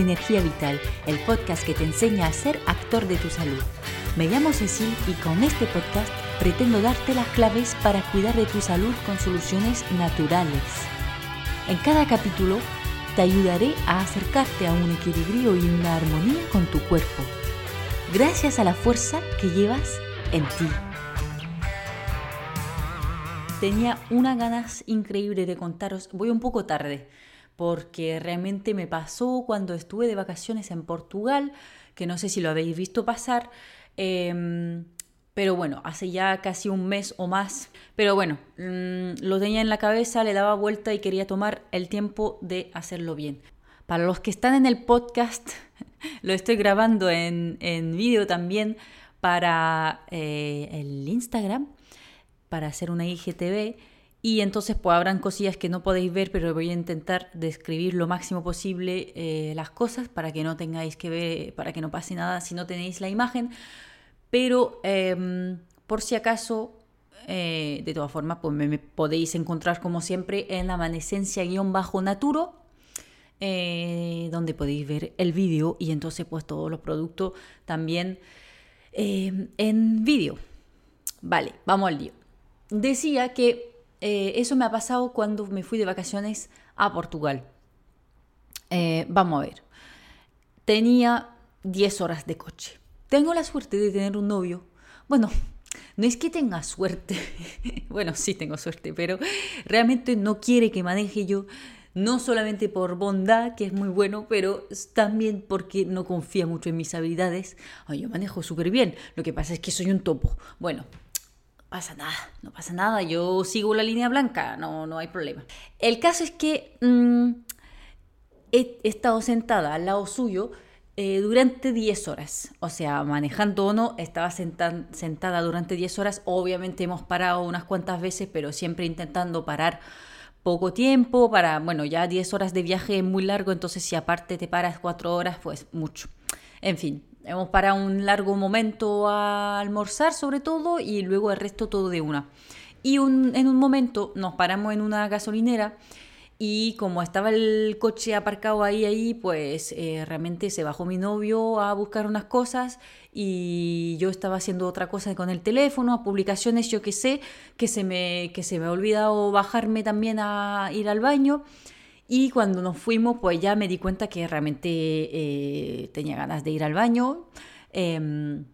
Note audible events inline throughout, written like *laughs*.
Energía vital, el podcast que te enseña a ser actor de tu salud. Me llamo Cecil y con este podcast pretendo darte las claves para cuidar de tu salud con soluciones naturales. En cada capítulo te ayudaré a acercarte a un equilibrio y una armonía con tu cuerpo, gracias a la fuerza que llevas en ti. Tenía una ganas increíble de contaros, voy un poco tarde, porque realmente me pasó cuando estuve de vacaciones en Portugal, que no sé si lo habéis visto pasar, em, pero bueno, hace ya casi un mes o más. Pero bueno, mm, lo tenía en la cabeza, le daba vuelta y quería tomar el tiempo de hacerlo bien. Para los que están en el podcast, *laughs* lo estoy grabando en, en vídeo también para eh, el Instagram, para hacer una IGTV. Y entonces pues habrán cosillas que no podéis ver, pero voy a intentar describir lo máximo posible eh, las cosas para que no tengáis que ver, para que no pase nada si no tenéis la imagen. Pero em, por si acaso, eh, de todas formas, pues me, podéis encontrar como siempre en la amanecencia-naturo, eh, donde podéis ver el vídeo y entonces pues todos los productos también en vídeo. Vale, vamos al lío. Decía que eh, eso me ha pasado cuando me fui de vacaciones a Portugal. Eh, vamos a ver. Tenía 10 horas de coche. Tengo la suerte de tener un novio. Bueno, no es que tenga suerte. *laughs* bueno, sí tengo suerte, pero realmente no quiere que maneje yo. No solamente por bondad, que es muy bueno, pero también porque no confía mucho en mis habilidades. yo manejo súper bien. Lo que pasa es que soy un topo. Bueno, pasa nada, no pasa nada, yo sigo la línea blanca, no, no hay problema. El caso es que mm, he, estado sentada al lado suyo eh, durante 10 horas, o sea, manejando o no, estaba sentada durante 10 horas, obviamente hemos parado unas cuantas veces, pero siempre intentando parar poco tiempo, para, bueno, ya 10 horas de viaje es muy largo, entonces si aparte te paras 4 horas, pues mucho. En fin, Hemos parado un largo momento a almorzar sobre todo y luego el resto todo de una. Y en un momento nos paramos en una gasolinera y como estaba el coche aparcado ahí, ahí, pues eh, realmente se bajó mi novio a buscar unas cosas y yo estaba haciendo otra cosa con el teléfono, publicaciones, yo que sé, que se me, que se me ha olvidado bajarme también a ir al baño. Y cuando nos fuimos, pues ya me di cuenta que realmente eh, tenía ganas de ir al baño. Em,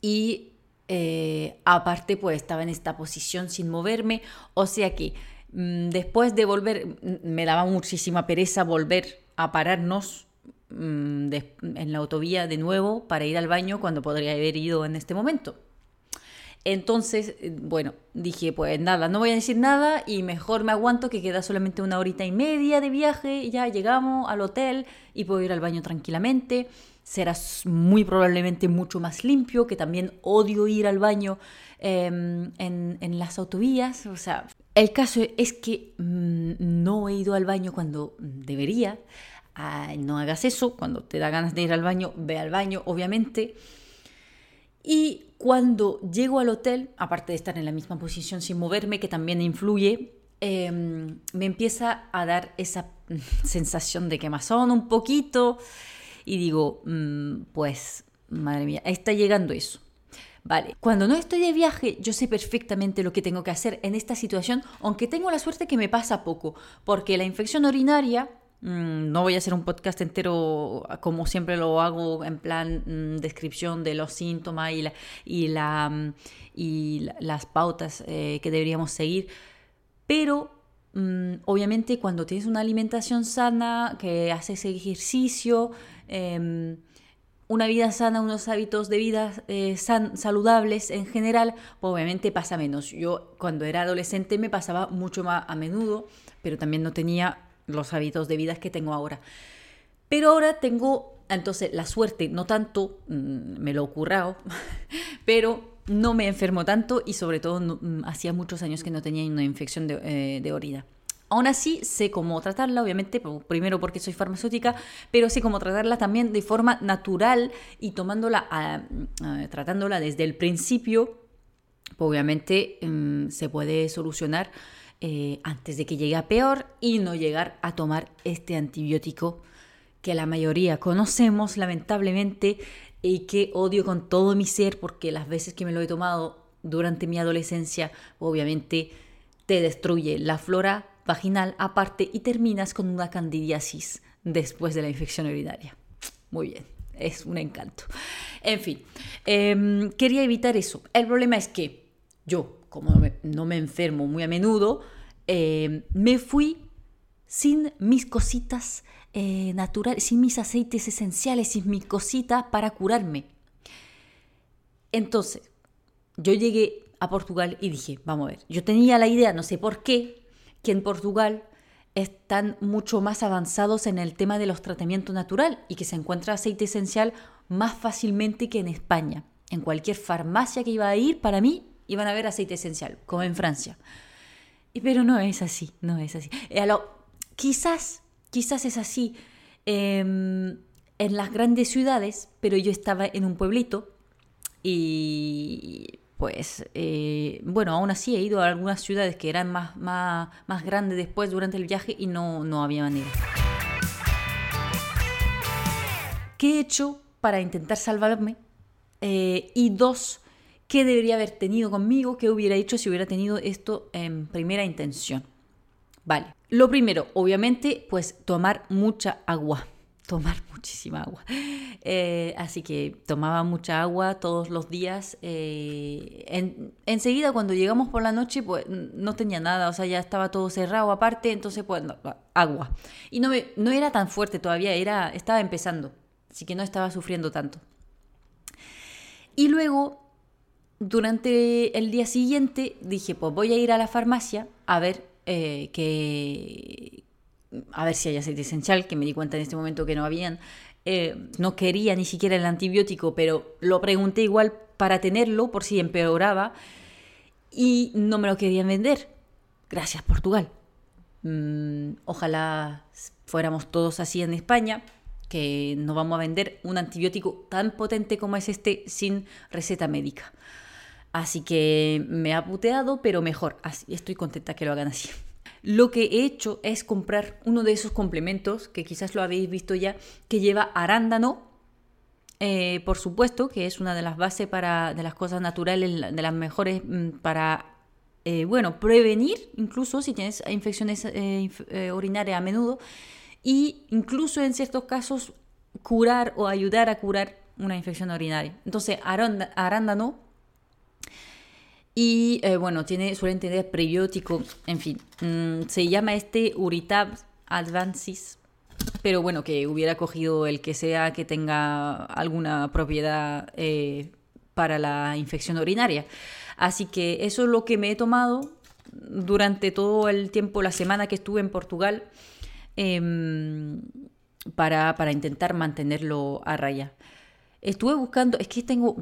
y eh, aparte, pues estaba en esta posición sin moverme. O sea que mm, después de volver, mm, me daba muchísima pereza volver a pararnos mm, en la autovía de nuevo para ir al baño cuando podría haber ido en este momento. Entonces, eh, bueno, dije, pues nada, no voy a decir nada y mejor me aguanto que queda solamente una horita y media de viaje, ya llegamos al hotel y puedo ir al baño tranquilamente. Será muy probablemente mucho más limpio, que también odio ir al baño em, en, las autovías. O sea, el caso es que mm, no he ido al baño cuando debería. no hagas eso, cuando te da ganas de ir al baño, ve al baño, obviamente. Y cuando llego al hotel, aparte de estar en la misma posición sin moverme, que también influye, em, me empieza a dar esa *laughs* sensación de quemazón un poquito y digo, mm, pues, madre mía, está llegando eso. Vale, cuando no estoy de viaje, yo sé perfectamente lo que tengo que hacer en esta situación, aunque tengo la suerte que me pasa poco, porque la infección urinaria no voy a hacer un podcast entero como siempre lo hago en plan mm, descripción de los síntomas y, mm, las pautas eh, que deberíamos seguir, pero obviamente cuando tienes una alimentación sana, que haces ejercicio, em, una vida sana, unos hábitos de vida eh, saludables en general, pues obviamente pasa menos. Yo cuando era adolescente me pasaba mucho más a menudo, pero también no tenía los hábitos de vida que tengo ahora. Pero ahora tengo, entonces, la suerte, no tanto, mm, me lo he currado, *laughs* pero no me enfermo tanto y sobre todo mm, hacía muchos años que no tenía una infección de, eh, orina. Aún así, sé cómo tratarla, obviamente, primero porque soy farmacéutica, pero sé cómo tratarla también de forma natural y tomándola, tratándola desde el principio, obviamente mm, se puede solucionar eh, antes de que llegue a peor y no llegar a tomar este antibiótico que la mayoría conocemos lamentablemente y que odio con todo mi ser porque las veces que me lo he tomado durante mi adolescencia obviamente te destruye la flora vaginal aparte y terminas con una candidiasis después de la infección urinaria. Muy bien, es un encanto. En fin, em, quería evitar eso. El problema es que yo, como no me, enfermo muy a menudo, em, me fui sin mis cositas eh, naturales, sin mis aceites esenciales, sin mis cositas para curarme. Entonces, yo llegué a Portugal y dije, vamos a ver, yo tenía la idea, no sé por qué, que en Portugal están mucho más avanzados en el tema de los tratamientos natural y que se encuentra aceite esencial más fácilmente que en España. En cualquier farmacia que iba a ir, para mí, iban a ver aceite esencial, como en Francia. Pero no es así, no es así. Eh, quizás, quizás es así em, en las grandes ciudades, pero yo estaba en un pueblito y pues eh, bueno, aún así he ido a algunas ciudades que eran más, más, más grandes después durante el viaje y no, no había manera. ¿Qué he hecho para intentar salvarme? Eh, y dos, ¿qué debería haber tenido conmigo? ¿Qué hubiera hecho si hubiera tenido esto en primera intención? Vale, lo primero, obviamente, pues tomar mucha agua *laughs* tomar muchísima agua. Eh, así que tomaba mucha agua todos los días. Eh, enseguida cuando llegamos por la noche, pues no tenía nada, o sea, ya estaba todo cerrado aparte, entonces pues agua. Y no, me, no era tan fuerte todavía, era, estaba empezando, así que no estaba sufriendo tanto. Y luego, durante el día siguiente, dije, pues voy a ir a la farmacia a ver eh, qué, a ver si hay aceite esencial, que me di cuenta en este momento que no habían. Eh, no quería ni siquiera el antibiótico, pero lo pregunté igual para tenerlo por si empeoraba y no me lo querían vender. Gracias Portugal. Mm, ojalá fuéramos todos así en España, que no vamos a vender un antibiótico tan potente como es este sin receta médica. Así que me ha puteado, pero mejor. Así, estoy contenta que lo hagan así. Lo que he hecho es comprar uno de esos complementos, que quizás lo habéis visto ya, que lleva arándano, eh, por supuesto, que es una de las bases para, de las cosas naturales, de las mejores mm, para, eh, bueno, prevenir incluso si tienes infecciones eh, urinarias a menudo, y incluso en ciertos casos curar o ayudar a curar una infección urinaria. Entonces, arándano y eh, bueno, tiene, suelen tener prebiótico, en fin. Mm, se llama este Uritab Advances, pero bueno, que hubiera cogido el que sea que tenga alguna propiedad eh, para la infección urinaria. Así que eso es lo que me he tomado durante todo el tiempo, la semana que estuve en Portugal, em, para, para intentar mantenerlo a raya. Estuve buscando, es que tengo,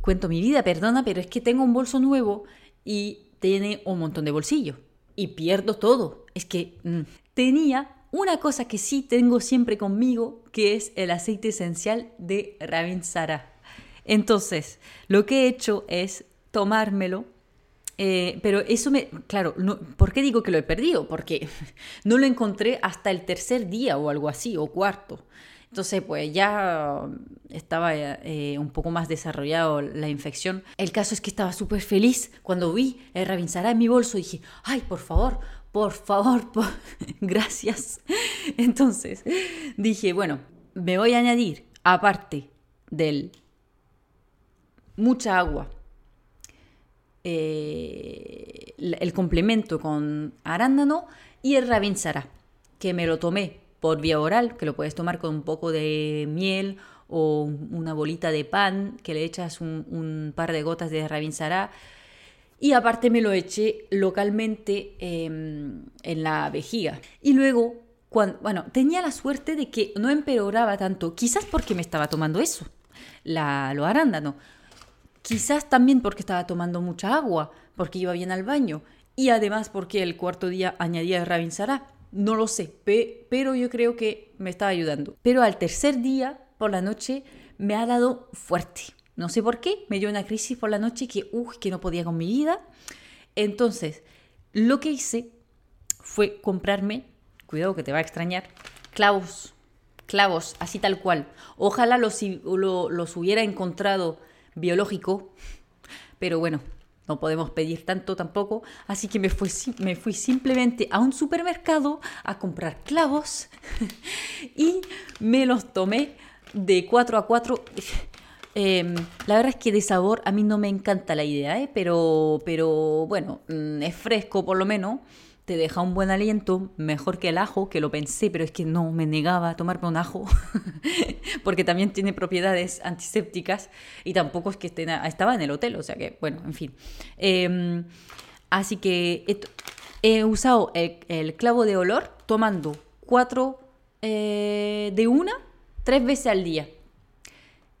cuento mi vida, perdona, pero es que tengo un bolso nuevo y tiene un montón de bolsillos y pierdo todo. Es que mm, tenía una cosa que sí tengo siempre conmigo, que es el aceite esencial de Ravinsara. Entonces, lo que he hecho es tomármelo, eh, pero eso me, claro, no, ¿por qué digo que lo he perdido? Porque *laughs* no lo encontré hasta el tercer día o algo así, o cuarto. Entonces, pues ya estaba eh, un poco más desarrollado la infección. El caso es que estaba súper feliz cuando vi el Ravinsara en mi bolso. Dije, ay, por favor, por favor, *laughs* gracias. *laughs* Entonces, dije, bueno, me voy a añadir, aparte del mucha agua, eh, el complemento con arándano y el Ravinsara, que me lo tomé por vía oral, que lo puedes tomar con un poco de miel o una bolita de pan, que le echas un, par de gotas de rabinsará. Y aparte me lo eché localmente em, en la vejiga. Y luego, cuando, bueno, tenía la suerte de que no empeoraba tanto, quizás porque me estaba tomando eso, la, lo arándano. Quizás también porque estaba tomando mucha agua, porque iba bien al baño. Y además porque el cuarto día añadía rabinsará. No lo sé, pero yo creo que me estaba ayudando. Pero al tercer día, por la noche, me ha dado fuerte. No sé por qué, me dio una crisis por la noche que, uy, que no podía con mi vida. Entonces, lo que hice fue comprarme, cuidado que te va a extrañar, clavos, clavos, así tal cual. Ojalá los, los hubiera encontrado biológico, pero bueno, no podemos pedir tanto tampoco, así que me fui, me fui simplemente a un supermercado a comprar clavos *laughs* y me los tomé de 4 a 4. Em, la verdad es que de sabor a mí no me encanta la idea, ¿eh? pero, pero bueno, mm, es fresco por lo menos te deja un buen aliento, mejor que el ajo, que lo pensé, pero es que no me negaba a tomarme un ajo, *laughs* porque también tiene propiedades antisépticas y tampoco es que estaba en el hotel, o sea que, bueno, en fin. Em, así que he, usado el, clavo de olor tomando cuatro eh, de una, tres veces al día.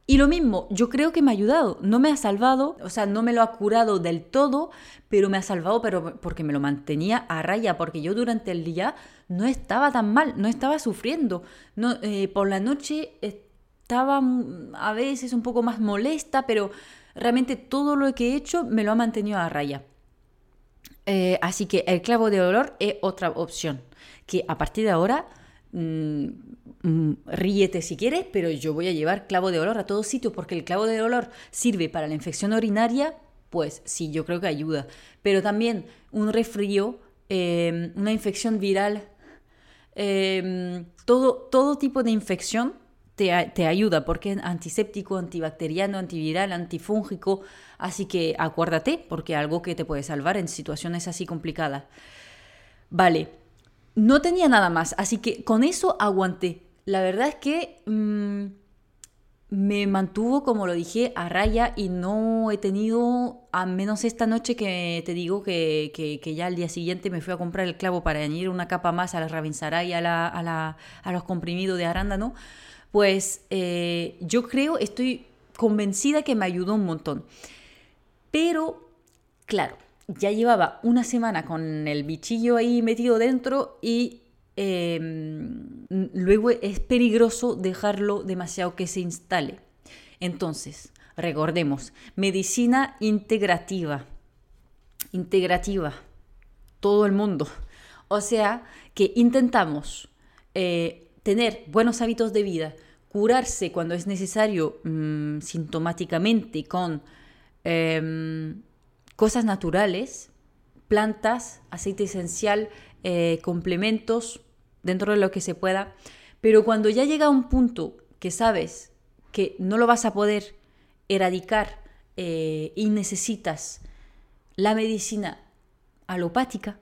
Y lo mismo, yo creo que me ha ayudado, no me ha salvado, o sea, no me lo ha curado del todo, pero me ha salvado pero porque me lo mantenía a raya, porque yo durante el día no estaba tan mal, no estaba sufriendo. Eh, por la noche estaba a veces un poco más molesta, pero realmente todo lo que he hecho me lo ha mantenido a raya. Eh, así que el clavo de olor es otra opción, que a partir de ahora Mm, mm, ríete si quieres, pero yo voy a llevar clavo de olor a todos sitios porque el clavo de olor sirve para la infección urinaria, pues sí, yo creo que ayuda. Pero también un resfrío, em, una infección viral, em, todo, todo tipo de infección te, te, ayuda porque es antiséptico, antibacteriano, antiviral, antifúngico. Así que acuérdate porque algo que te puede salvar en situaciones así complicadas. Vale, no tenía nada más, así que con eso aguanté. La verdad es que mm, me mantuvo, como lo dije, a raya y no he tenido, a menos esta noche que te digo que, que, ya al día siguiente me fui a comprar el clavo para añadir una capa más a la Ravinsaray y a, la, a, la, a los comprimidos de arándano, pues eh, yo creo, estoy convencida que me ayudó un montón. Pero, claro, ya llevaba una semana con el bichillo ahí metido dentro y em, luego es peligroso dejarlo demasiado que se instale. Entonces, recordemos, medicina integrativa. Integrativa. Todo el mundo. O sea, que intentamos eh, tener buenos hábitos de vida, curarse cuando es necesario mm, sintomáticamente con em, cosas naturales, plantas, aceite esencial, eh, complementos, dentro de lo que se pueda. Pero cuando ya llega un punto que sabes que no lo vas a poder erradicar eh, y necesitas la medicina alopática,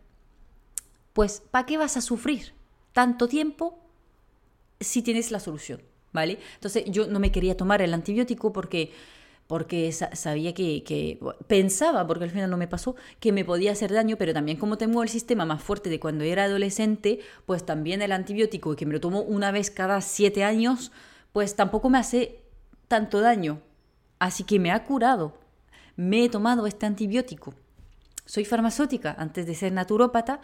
pues ¿para qué vas a sufrir tanto tiempo si tienes la solución? ¿Vale? Entonces yo no me quería tomar el antibiótico porque porque sabía que, pensaba, porque al final no me pasó, que me podía hacer daño, pero también como tengo el sistema más fuerte de cuando era adolescente, pues también el antibiótico, que me lo tomo una vez cada siete años, pues tampoco me hace tanto daño. Así que me ha curado. Me he tomado este antibiótico. Soy farmacéutica antes de ser naturópata.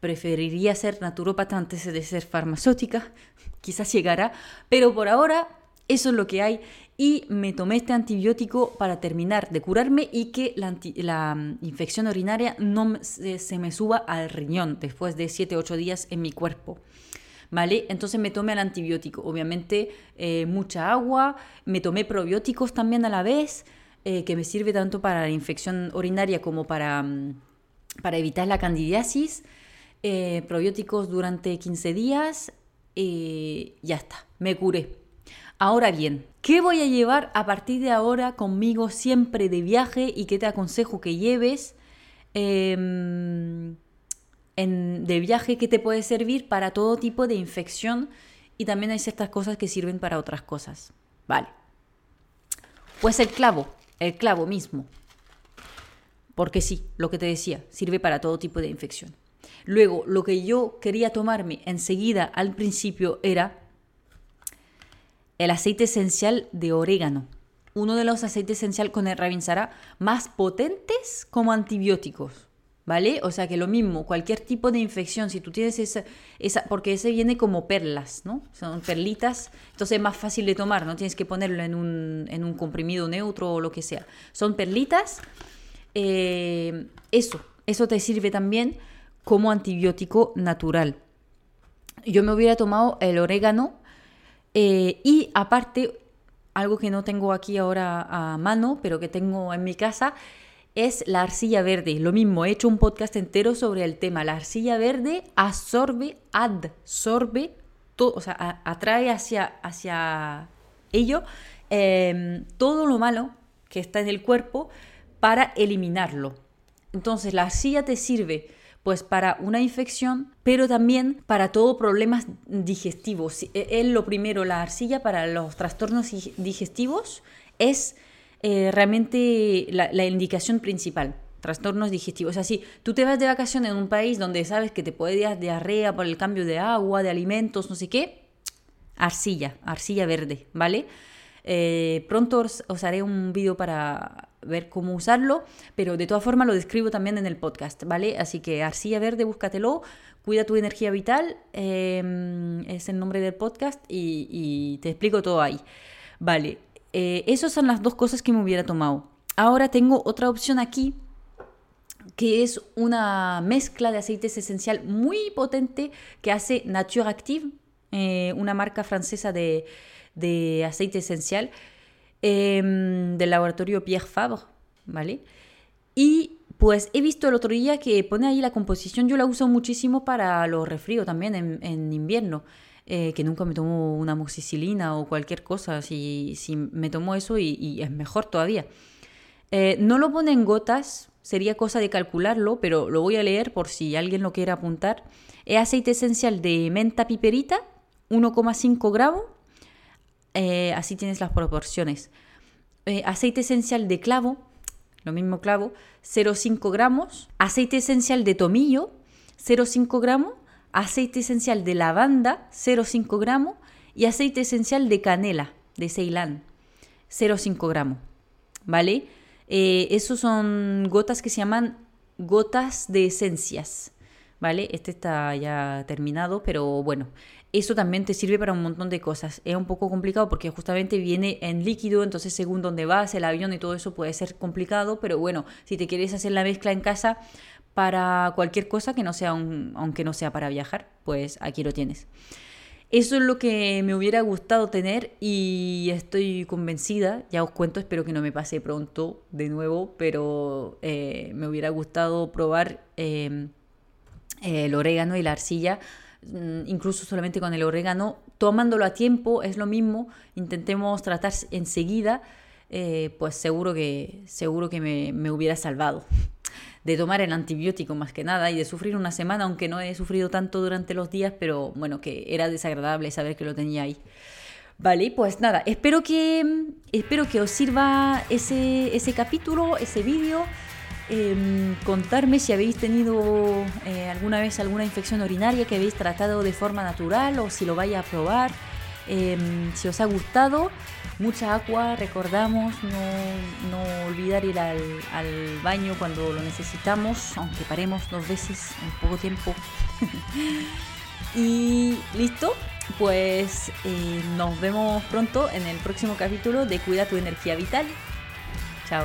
Preferiría ser naturópata antes de ser farmacéutica. *laughs* Quizás llegará. Pero por ahora eso es lo que hay y me tomé este antibiótico para terminar de curarme y que la, mm, infección urinaria no se, me suba al riñón después de 7-8 días en mi cuerpo. ¿Vale? Entonces me tomé el antibiótico, obviamente eh, mucha agua, me tomé probióticos también a la vez, eh, que me sirve tanto para la infección urinaria como para, mm, para evitar la candidiasis. Eh, probióticos durante 15 días, y ya está, me curé. Ahora bien, ¿qué voy a llevar a partir de ahora conmigo siempre de viaje y qué te aconsejo que lleves em, de viaje que te puede servir para todo tipo de infección y también hay ciertas cosas que sirven para otras cosas? Vale. Pues el clavo, el clavo mismo. Porque sí, lo que te decía, sirve para todo tipo de infección. Luego, lo que yo quería tomarme enseguida al principio era el aceite esencial de orégano, uno de los aceites esenciales con el Ravinsara más potentes como antibióticos. ¿Vale? O sea que lo mismo, cualquier tipo de infección, si tú tienes esa, esa, porque ese viene como perlas, ¿no? Son perlitas, entonces es más fácil de tomar, no tienes que ponerlo en un, en un comprimido neutro o lo que sea. Son perlitas, eh, eso, eso te sirve también como antibiótico natural. Yo me hubiera tomado el orégano eh, y aparte, algo que no tengo aquí ahora a mano, pero que tengo en mi casa, es la arcilla verde. Lo mismo, he hecho un podcast entero sobre el tema. La arcilla verde absorbe, absorbe, todo, o sea, atrae hacia, hacia ello em, todo lo malo que está en el cuerpo para eliminarlo. Entonces, la arcilla te sirve pues para una infección, pero también para todo problemas digestivos. Es lo primero, la arcilla para los trastornos digestivos es eh, realmente la, indicación principal trastornos digestivos. O sea, si tú te vas de vacaciones en un país donde sabes que te puede dar diarrea por el cambio de agua, de alimentos, no sé qué, arcilla, arcilla verde, ¿vale? Eh, pronto os, haré un vídeo para ver cómo usarlo, pero de todas formas lo describo también en el podcast, ¿vale? Así que arcilla verde, búscatelo, cuida tu energía vital, em, es el nombre del podcast y, te explico todo ahí, ¿vale? Eh, esas son las dos cosas que me hubiera tomado. Ahora tengo otra opción aquí que es una mezcla de aceites esencial muy potente que hace Nature Active, eh, una marca francesa de, de aceite esencial em, del laboratorio Pierre Fabre, ¿vale? Y pues he visto el otro día que pone ahí la composición, yo la uso muchísimo para los resfríos también en, invierno, eh, que nunca me tomo una moxicilina o cualquier cosa, si, si me tomo eso y, es mejor todavía. Eh, no lo pone en gotas, sería cosa de calcularlo, pero lo voy a leer por si alguien lo quiere apuntar. Es aceite esencial de menta piperita, 1,5 gramos eh, así tienes las proporciones. Eh, aceite esencial de clavo, lo mismo clavo, 0,5 gramos. Aceite esencial de tomillo, 0,5 gramos. Aceite esencial de lavanda, 0,5 gramos. Y aceite esencial de canela, de Ceilán, 0,5 gramos. ¿Vale? Eh, son gotas que se llaman gotas de esencias. ¿Vale? Este está ya terminado, pero bueno, eso también te sirve para un montón de cosas. Es un poco complicado porque justamente viene en líquido, entonces según dónde vas, el avión y todo eso puede ser complicado, pero bueno, si te quieres hacer la mezcla en casa para cualquier cosa que no sea un, aunque no sea para viajar, pues aquí lo tienes. Eso es lo que me hubiera gustado tener y estoy convencida, ya os cuento, espero que no me pase pronto de nuevo, pero eh, me hubiera gustado probar eh, el orégano y la arcilla Mm, incluso solamente con el orégano, tomándolo a tiempo es lo mismo, intentemos tratar enseguida, eh, pues seguro que, seguro que me, me, hubiera salvado de tomar el antibiótico más que nada y de sufrir una semana, aunque no he sufrido tanto durante los días, pero bueno, que era desagradable saber que lo tenía ahí. Vale, pues nada, espero que, espero que os sirva ese, ese capítulo, ese vídeo. Em, contarme si habéis tenido eh, alguna vez alguna infección urinaria que habéis tratado de forma natural o si lo vais a probar. Em, si os ha gustado, mucha agua, recordamos no, olvidar ir al, baño cuando lo necesitamos, aunque paremos dos veces en poco tiempo. *laughs* y listo, pues eh, nos vemos pronto en el próximo capítulo de Cuida tu energía vital. Chao.